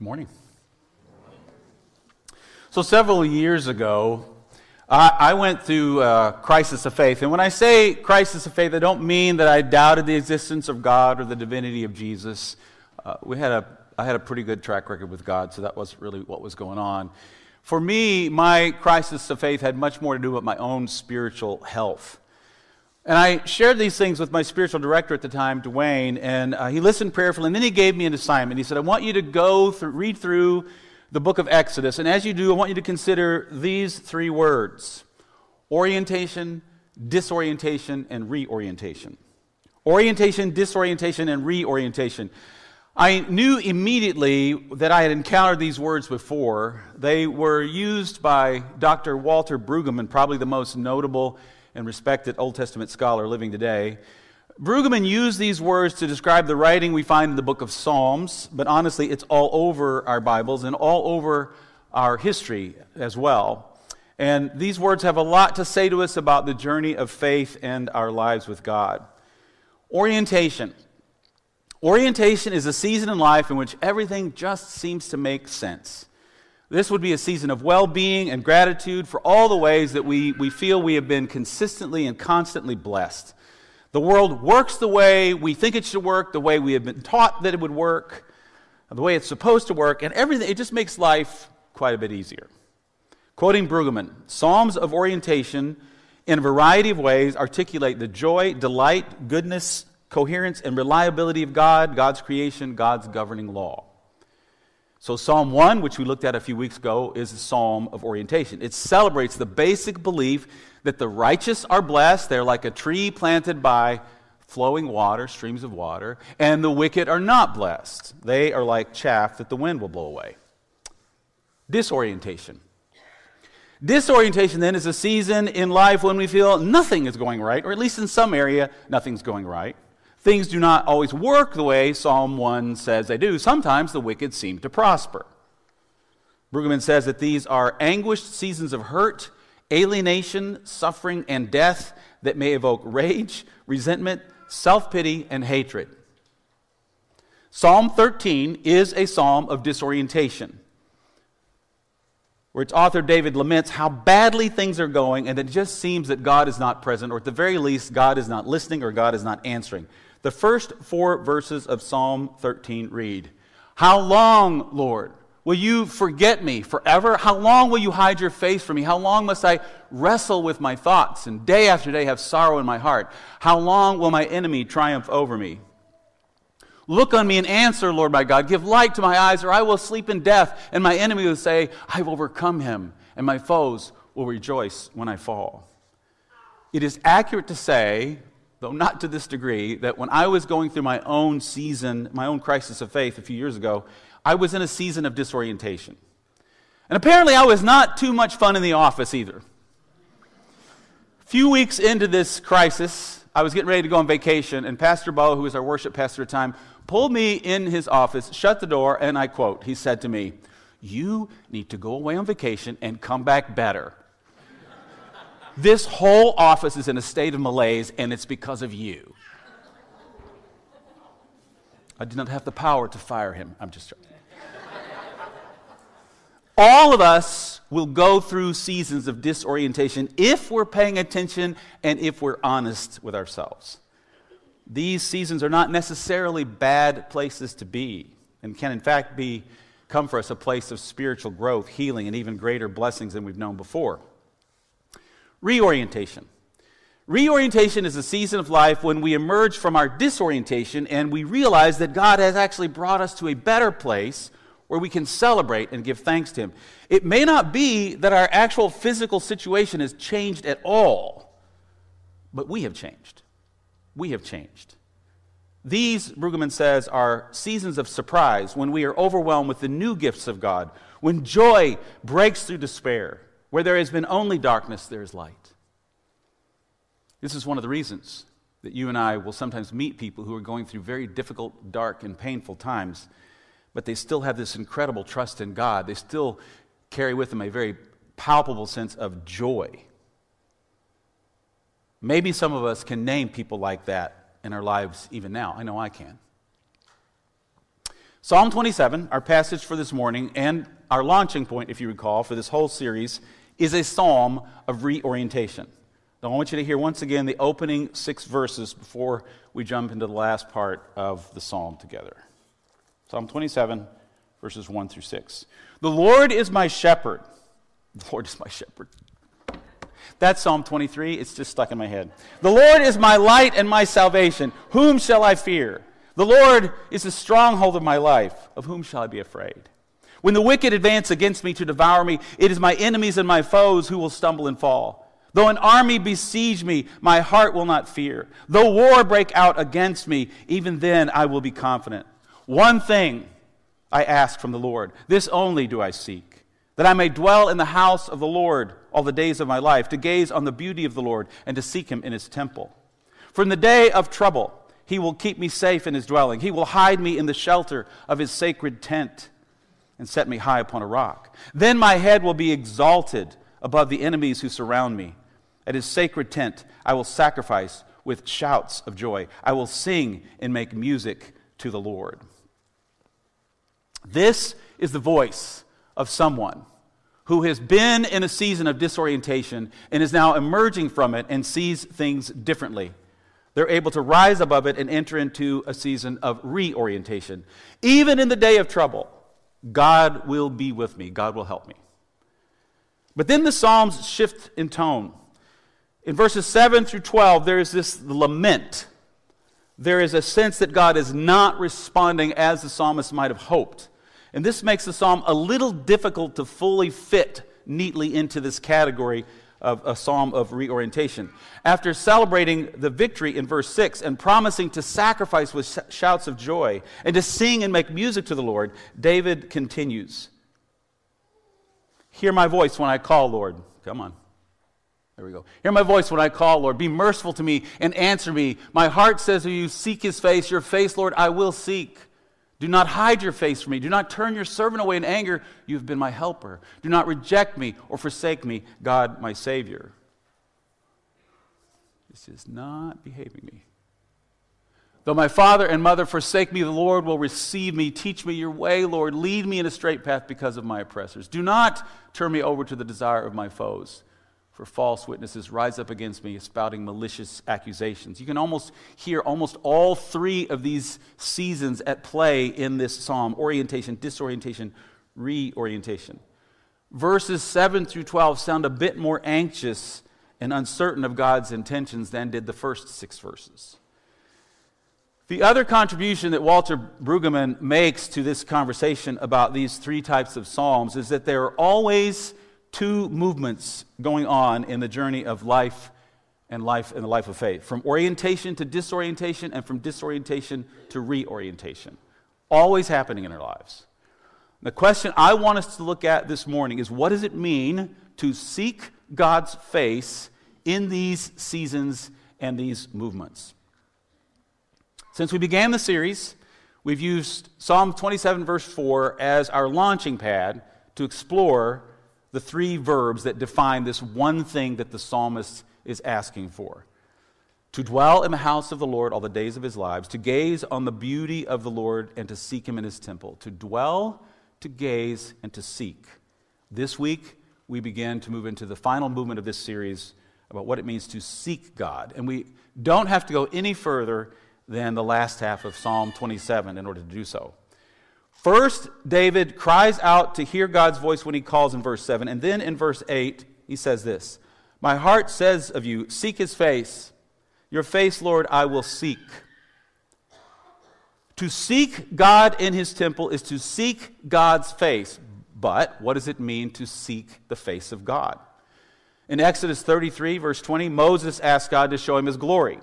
Good morning. So, several years ago, I, went through a crisis of faith. And when I say crisis of faith, I don't mean that I doubted the existence of God or the divinity of Jesus. Uh, we had a, I had a pretty good track record with God, so that wasn't really what was going on. For me, my crisis of faith had much more to do with my own spiritual health. And I shared these things with my spiritual director at the time, Dwayne, and uh, he listened prayerfully. And then he gave me an assignment. He said, I want you to go through, read through the book of Exodus. And as you do, I want you to consider these three words orientation, disorientation, and reorientation. Orientation, disorientation, and reorientation. I knew immediately that I had encountered these words before. They were used by Dr. Walter Brueggemann, probably the most notable and respected Old Testament scholar living today. Brueggemann used these words to describe the writing we find in the book of Psalms, but honestly, it's all over our Bibles and all over our history as well. And these words have a lot to say to us about the journey of faith and our lives with God. Orientation. Orientation is a season in life in which everything just seems to make sense. This would be a season of well being and gratitude for all the ways that we, we feel we have been consistently and constantly blessed. The world works the way we think it should work, the way we have been taught that it would work, the way it's supposed to work, and everything. It just makes life quite a bit easier. Quoting Brueggemann, Psalms of orientation in a variety of ways articulate the joy, delight, goodness, coherence, and reliability of God, God's creation, God's governing law. So, Psalm 1, which we looked at a few weeks ago, is a psalm of orientation. It celebrates the basic belief that the righteous are blessed. They're like a tree planted by flowing water, streams of water, and the wicked are not blessed. They are like chaff that the wind will blow away. Disorientation. Disorientation then is a season in life when we feel nothing is going right, or at least in some area, nothing's going right. Things do not always work the way Psalm 1 says they do. Sometimes the wicked seem to prosper. Brueggemann says that these are anguished seasons of hurt, alienation, suffering, and death that may evoke rage, resentment, self pity, and hatred. Psalm 13 is a psalm of disorientation, where its author David laments how badly things are going, and it just seems that God is not present, or at the very least, God is not listening or God is not answering. The first four verses of Psalm 13 read How long, Lord, will you forget me forever? How long will you hide your face from me? How long must I wrestle with my thoughts and day after day have sorrow in my heart? How long will my enemy triumph over me? Look on me and answer, Lord my God. Give light to my eyes, or I will sleep in death, and my enemy will say, I've overcome him, and my foes will rejoice when I fall. It is accurate to say though not to this degree, that when I was going through my own season, my own crisis of faith a few years ago, I was in a season of disorientation. And apparently, I was not too much fun in the office either. A few weeks into this crisis, I was getting ready to go on vacation, and Pastor Bo, who was our worship pastor at the time, pulled me in his office, shut the door, and I quote, he said to me, You need to go away on vacation and come back better. This whole office is in a state of malaise, and it's because of you. I did not have the power to fire him. I'm just joking. All of us will go through seasons of disorientation if we're paying attention and if we're honest with ourselves. These seasons are not necessarily bad places to be and can, in fact, be, come for us a place of spiritual growth, healing, and even greater blessings than we've known before. Reorientation. Reorientation is a season of life when we emerge from our disorientation and we realize that God has actually brought us to a better place where we can celebrate and give thanks to Him. It may not be that our actual physical situation has changed at all, but we have changed. We have changed. These, Brueggemann says, are seasons of surprise when we are overwhelmed with the new gifts of God, when joy breaks through despair where there has been only darkness, there is light. This is one of the reasons that you and I will sometimes meet people who are going through very difficult, dark, and painful times, but they still have this incredible trust in God. They still carry with them a very palpable sense of joy. Maybe some of us can name people like that in our lives even now. I know I can. Psalm 27, our passage for this morning, and our launching point, if you recall, for this whole series, is a psalm of reorientation. Now, I want you to hear once again the opening six verses before we jump into the last part of the psalm together. Psalm 27, verses 1 through 6. The Lord is my shepherd. The Lord is my shepherd. That's Psalm 23. It's just stuck in my head. The Lord is my light and my salvation. Whom shall I fear? The Lord is the stronghold of my life. Of whom shall I be afraid? When the wicked advance against me to devour me, it is my enemies and my foes who will stumble and fall. Though an army besiege me, my heart will not fear. Though war break out against me, even then I will be confident. One thing I ask from the Lord, this only do I seek, that I may dwell in the house of the Lord all the days of my life, to gaze on the beauty of the Lord and to seek him in his temple. In the day of trouble, he will keep me safe in his dwelling. He will hide me in the shelter of his sacred tent and set me high upon a rock. Then my head will be exalted above the enemies who surround me. At his sacred tent, I will sacrifice with shouts of joy. I will sing and make music to the Lord. This is the voice of someone who has been in a season of disorientation and is now emerging from it and sees things differently. They're able to rise above it and enter into a season of reorientation. Even in the day of trouble, God will be with me, God will help me. But then the Psalms shift in tone. In verses 7 through 12, there is this lament. There is a sense that God is not responding as the psalmist might have hoped. And this makes the psalm a little difficult to fully fit neatly into this category of a psalm of reorientation. After celebrating the victory in verse 6 and promising to sacrifice with shouts of joy and to sing and make music to the Lord, David continues Hear my voice when I call, Lord. Come on. There we go. Hear my voice when I call, Lord. Be merciful to me and answer me. My heart says to you, Seek his face. Your face, Lord, I will seek. Do not hide your face from me. Do not turn your servant away in anger. You have been my helper. Do not reject me or forsake me, God, my Savior. This is not behaving me. Though my father and mother forsake me, the Lord will receive me. Teach me your way, Lord. Lead me in a straight path because of my oppressors. Do not turn me over to the desire of my foes for false witnesses rise up against me, spouting malicious accusations. You can almost hear almost all three of these seasons at play in this psalm orientation, disorientation, reorientation. Verses 7 through 12 sound a bit more anxious and uncertain of God's intentions than did the first six verses. The other contribution that Walter Brueggemann makes to this conversation about these three types of psalms is that there are always two movements going on in the journey of life and life in the life of faith from orientation to disorientation and from disorientation to reorientation. Always happening in our lives. The question i want us to look at this morning is what does it mean to seek god's face in these seasons and these movements? Since we began the series we've used psalm 27 verse 4 as our launching pad to explore the three verbs that define this one thing that the psalmist is asking for to dwell in the house of the Lord all the days of his lives, to gaze on the beauty of the Lord and to seek him in his temple. To dwell, to gaze, and to seek. This week, we begin to move into the final movement of this series about what it means to seek God. And we don't have to go any further than the last half of Psalm 27 in order to do so. First, David cries out to hear God's voice when he calls in verse 7. And then in verse 8, he says this My heart says of you, Seek his face. Your face, Lord, I will seek. To seek God in his temple is to seek God's face. But what does it mean to seek the face of God? In Exodus 33, verse 20, Moses asked God to show him his glory.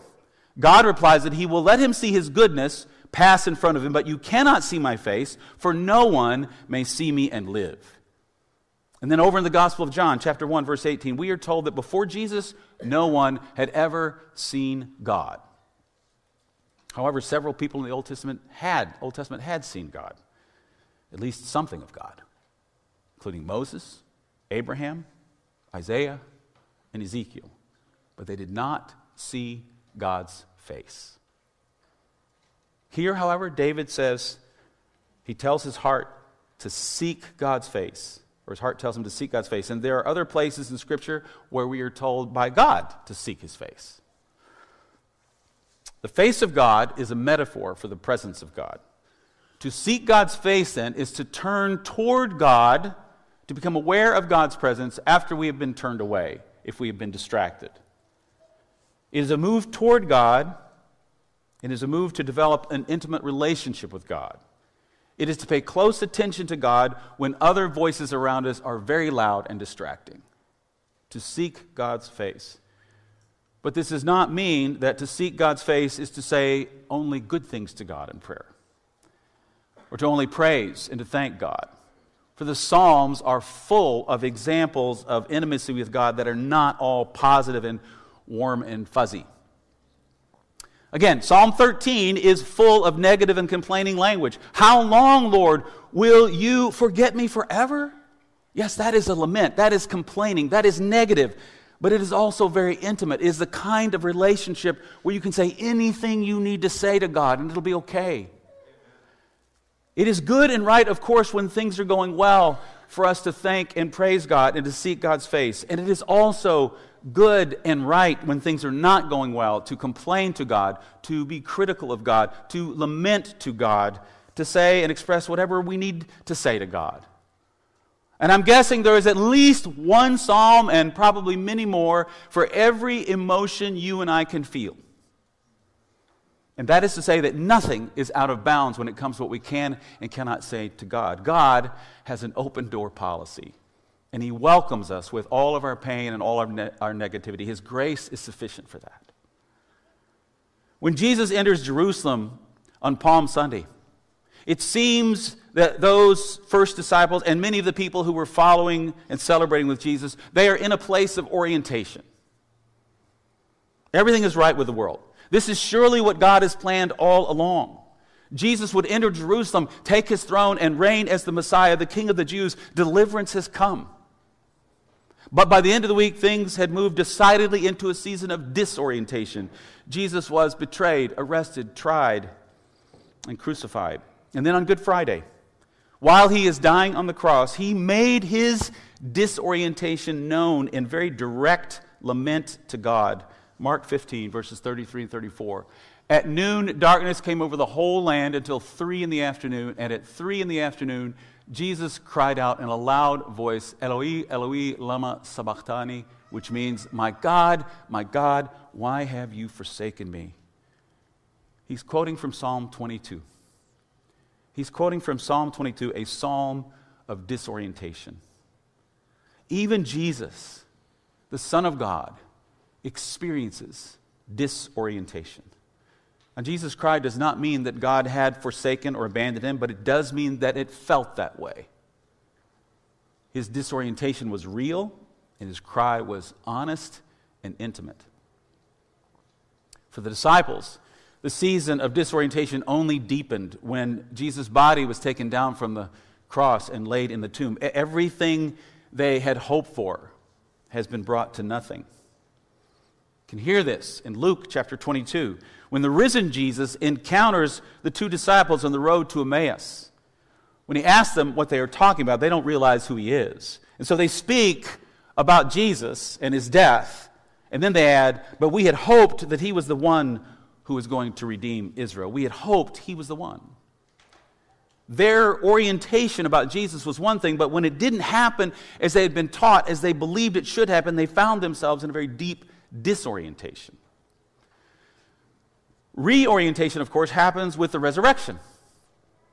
God replies that he will let him see his goodness pass in front of him, but you cannot see my face, for no one may see me and live. And then over in the Gospel of John, chapter 1, verse 18, we are told that before Jesus, no one had ever seen God. However, several people in the Old Testament had, Old Testament had seen God, at least something of God, including Moses, Abraham, Isaiah, and Ezekiel. But they did not see God's face. Here, however, David says, He tells his heart to seek God's face, or his heart tells him to seek God's face. And there are other places in Scripture where we are told by God to seek his face. The face of God is a metaphor for the presence of God. To seek God's face, then, is to turn toward God, to become aware of God's presence after we have been turned away, if we have been distracted. It is a move toward God, it is a move to develop an intimate relationship with God. It is to pay close attention to God when other voices around us are very loud and distracting. To seek God's face. But this does not mean that to seek God's face is to say only good things to God in prayer, or to only praise and to thank God. For the Psalms are full of examples of intimacy with God that are not all positive and warm and fuzzy. Again, Psalm 13 is full of negative and complaining language. How long, Lord, will you forget me forever? Yes, that is a lament. That is complaining. That is negative. But it is also very intimate. It is the kind of relationship where you can say anything you need to say to God and it'll be okay. It is good and right, of course, when things are going well for us to thank and praise God and to seek God's face. And it is also good and right when things are not going well, to complain to God, to be critical of God, to lament to God, to say and express whatever we need to say to God. And I'm guessing there is at least one psalm and probably many more for every emotion you and I can feel. And that is to say that nothing is out of bounds when it comes to what we can and cannot say to God. God has an open door policy. And He welcomes us with all of our pain and all our, ne- our negativity. His grace is sufficient for that. When Jesus enters Jerusalem on Palm Sunday, it seems that those first disciples and many of the people who were following and celebrating with Jesus, they are in a place of orientation. Everything is right with the world. This is surely what God has planned all along. Jesus would enter Jerusalem, take his throne, and reign as the Messiah, the King of the Jews. Deliverance has come. But by the end of the week, things had moved decidedly into a season of disorientation. Jesus was betrayed, arrested, tried, and crucified. And then on Good Friday, while he is dying on the cross, he made his disorientation known in very direct lament to God. Mark 15, verses 33 and 34. At noon, darkness came over the whole land until 3 in the afternoon, and at 3 in the afternoon, Jesus cried out in a loud voice, Eloi, Eloi, lama sabachthani, which means, My God, my God, why have you forsaken me? He's quoting from Psalm 22. He's quoting from Psalm 22, a psalm of disorientation. Even Jesus, the Son of God, experiences disorientation. Jesus' cry does not mean that God had forsaken or abandoned him, but it does mean that it felt that way. His disorientation was real, and his cry was honest and intimate. For the disciples, the season of disorientation only deepened when Jesus' body was taken down from the cross and laid in the tomb. Everything they had hoped for has been brought to nothing. You can hear this in Luke chapter 22 when the risen Jesus encounters the two disciples on the road to Emmaus. When he asks them what they are talking about, they don't realize who he is. And so they speak about Jesus and his death. And then they add, But we had hoped that he was the one who was going to redeem Israel. We had hoped he was the one. Their orientation about Jesus was one thing, but when it didn't happen as they had been taught, as they believed it should happen, they found themselves in a very deep disorientation. Reorientation, of course, happens with the resurrection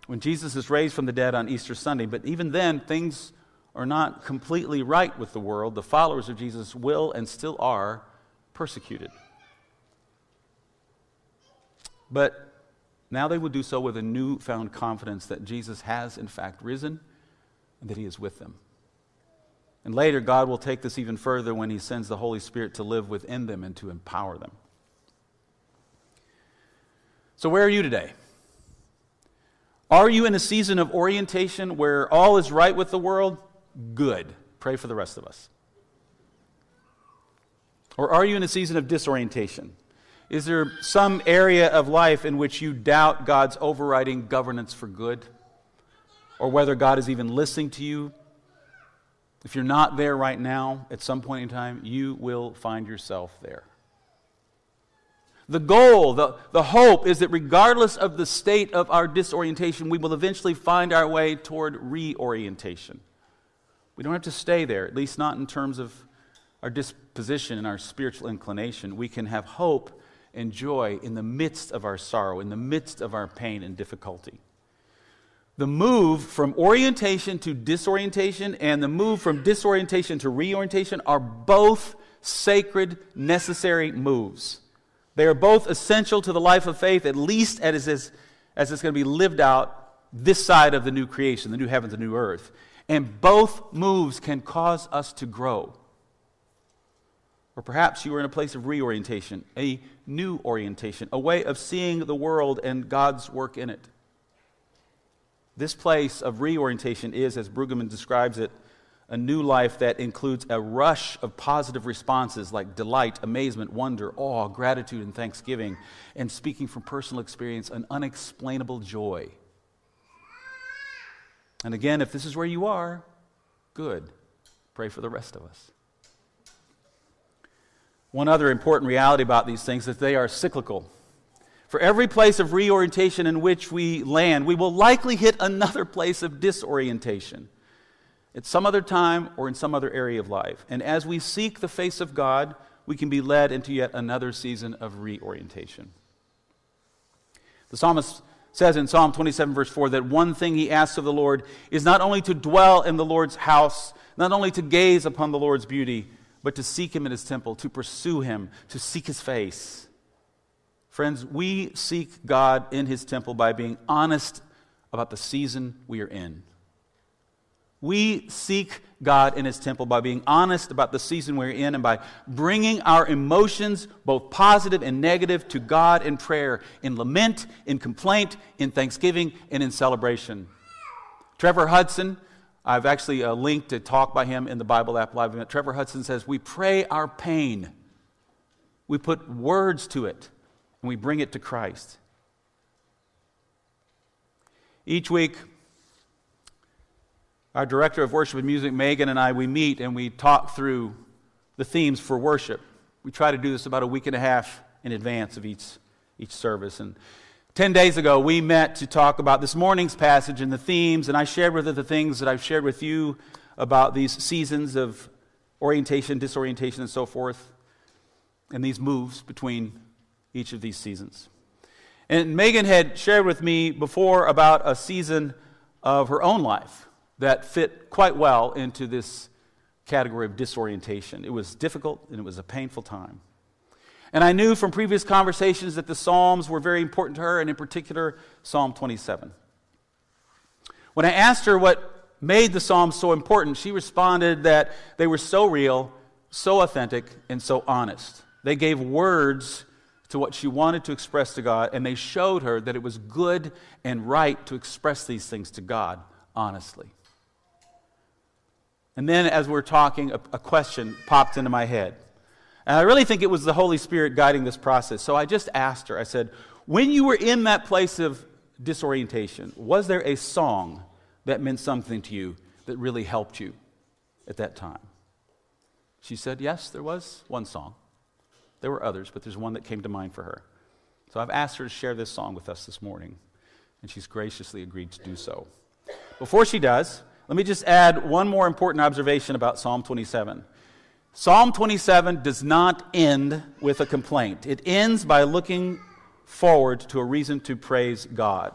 when Jesus is raised from the dead on Easter Sunday. But even then, things are not completely right with the world. The followers of Jesus will and still are persecuted. But now they will do so with a newfound confidence that Jesus has, in fact, risen and that he is with them. And later, God will take this even further when he sends the Holy Spirit to live within them and to empower them. So, where are you today? Are you in a season of orientation where all is right with the world? Good. Pray for the rest of us. Or are you in a season of disorientation? Is there some area of life in which you doubt God's overriding governance for good? or whether God is even listening to you. If you're not there right now, at some point in time, you will find yourself there. The goal, the, the hope is that regardless of the state of our disorientation, we will eventually find our way toward reorientation. We don't have to stay there, at least not in terms of our disposition and our spiritual inclination. We can have hope and joy in the midst of our sorrow, in the midst of our pain and difficulty. The move from orientation to disorientation and the move from disorientation to reorientation are both sacred, necessary moves. They are both essential to the life of faith, at least as, as, it's going to be lived out this side of the new creation, the new heavens and new earth. And both moves can cause us to grow. Or perhaps you are in a place of reorientation, a new orientation, a way of seeing the world and God's work in it. This place of reorientation is, as Brueggemann describes it, a new life that includes a rush of positive responses like delight, amazement, wonder, awe, gratitude, and thanksgiving, and speaking from personal experience, an unexplainable joy. And again, if this is where you are, good. Pray for the rest of us. One other important reality about these things is that they are cyclical. For every place of reorientation in which we land, we will likely hit another place of disorientation at some other time or in some other area of life. And as we seek the face of God, we can be led into yet another season of reorientation. The psalmist says in Psalm 27, verse 4, that one thing he asks of the Lord is not only to dwell in the Lord's house, not only to gaze upon the Lord's beauty, but to seek him in his temple, to pursue him, to seek his face. Friends, we seek God in his temple by being honest about the season we are in. We seek God in His temple by being honest about the season we're in and by bringing our emotions, both positive and negative, to God in prayer, in lament, in complaint, in thanksgiving, and in celebration. Trevor Hudson, I've actually uh, linked a talk by him in the Bible app live event. Trevor Hudson says, We pray our pain, we put words to it, and we bring it to Christ. Each week, our director of worship and music, Megan, and I, we meet and we talk through the themes for worship. We try to do this about a week and a half in advance of each, each service. And 10 days ago, we met to talk about this morning's passage and the themes, and I shared with her the things that I've shared with you about these seasons of orientation, disorientation, and so forth, and these moves between each of these seasons. And Megan had shared with me before about a season of her own life that fit quite well into this category of disorientation. It was difficult and it was a painful time. And I knew from previous conversations that the Psalms were very important to her, and in particular, Psalm 27. When I asked her what made the Psalms so important, she responded that they were so real, so authentic, and so honest. They gave words to what she wanted to express to God, and they showed her that it was good and right to express these things to God honestly. And then, as we're talking, a, a, question popped into my head. And I really think it was the Holy Spirit guiding this process. So I just asked her, I said, When you were in that place of disorientation, was there a song that meant something to you that really helped you at that time? She said, Yes, there was one song. There were others, but there's one that came to mind for her. So I've asked her to share this song with us this morning, and she's graciously agreed to do so. Before she does, let me just add one more important observation about Psalm 27. Psalm 27 does not end with a complaint, it ends by looking forward to a reason to praise God.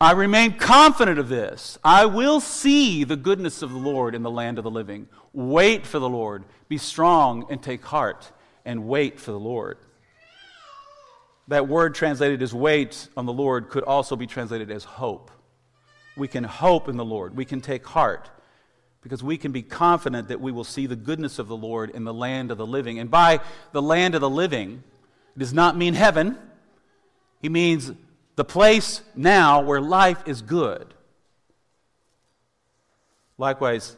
I remain confident of this. I will see the goodness of the Lord in the land of the living. Wait for the Lord. Be strong and take heart and wait for the Lord. That word translated as wait on the Lord could also be translated as hope we can hope in the Lord. We can take heart because we can be confident that we will see the goodness of the Lord in the land of the living. And by the land of the living, it does not mean heaven, he means the place now where life is good. Likewise,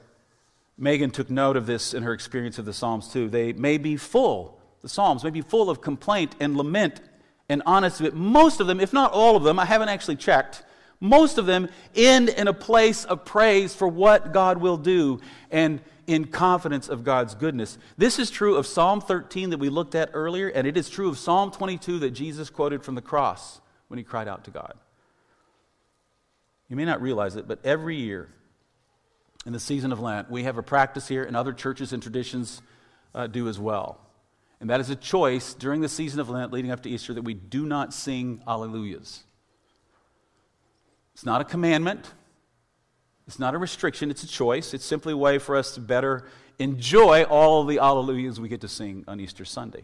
Megan took note of this in her experience of the Psalms too. They may be full, the Psalms may be full of complaint and lament and honesty. But most of them, if not all of them, I haven't actually checked, most of them end in a place of praise for what God will do and in confidence of God's goodness. This is true of Psalm 13 that we looked at earlier, and it is true of Psalm 22 that Jesus quoted from the cross when he cried out to God. You may not realize it, but every year in the season of Lent, we have a practice here, and other churches and traditions uh, do as well. And that is a choice during the season of Lent leading up to Easter that we do not sing Alleluias. It's not a commandment, it's not a restriction, it's a choice. It's simply a way for us to better enjoy all the Alleluias we get to sing on Easter Sunday.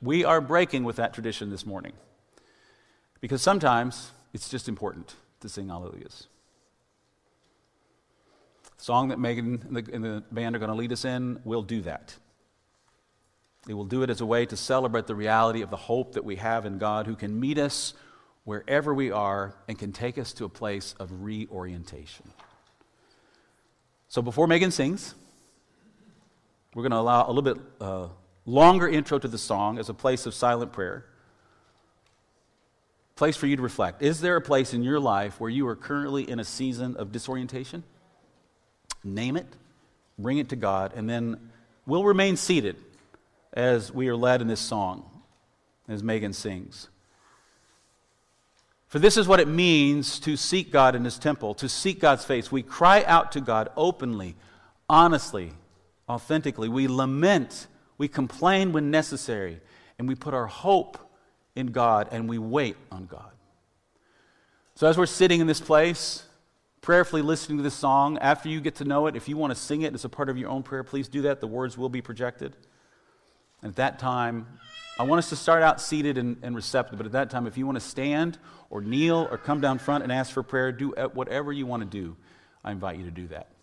We are breaking with that tradition this morning because sometimes it's just important to sing Alleluias. The song that Megan and the, and the band are going to lead us in will do that. They will do it as a way to celebrate the reality of the hope that we have in God who can meet us wherever we are and can take us to a place of reorientation. So before Megan sings, we're going to allow a little bit uh, longer intro to the song as a place of silent prayer. Place for you to reflect. Is there a place in your life where you are currently in a season of disorientation? Name it, bring it to God, and then we'll remain seated as we are led in this song, as Megan sings. For this is what it means to seek God in His temple, to seek God's face. We cry out to God openly, honestly, authentically. We lament, we complain when necessary, and we put our hope in God and we wait on God. So, as we're sitting in this place, prayerfully listening to this song, after you get to know it, if you want to sing it as a part of your own prayer, please do that. The words will be projected. And at that time, I want us to start out seated and, and, receptive, but at that time, if you want to stand or kneel or come down front and ask for prayer, do uh, whatever you want to do. I invite you to do that.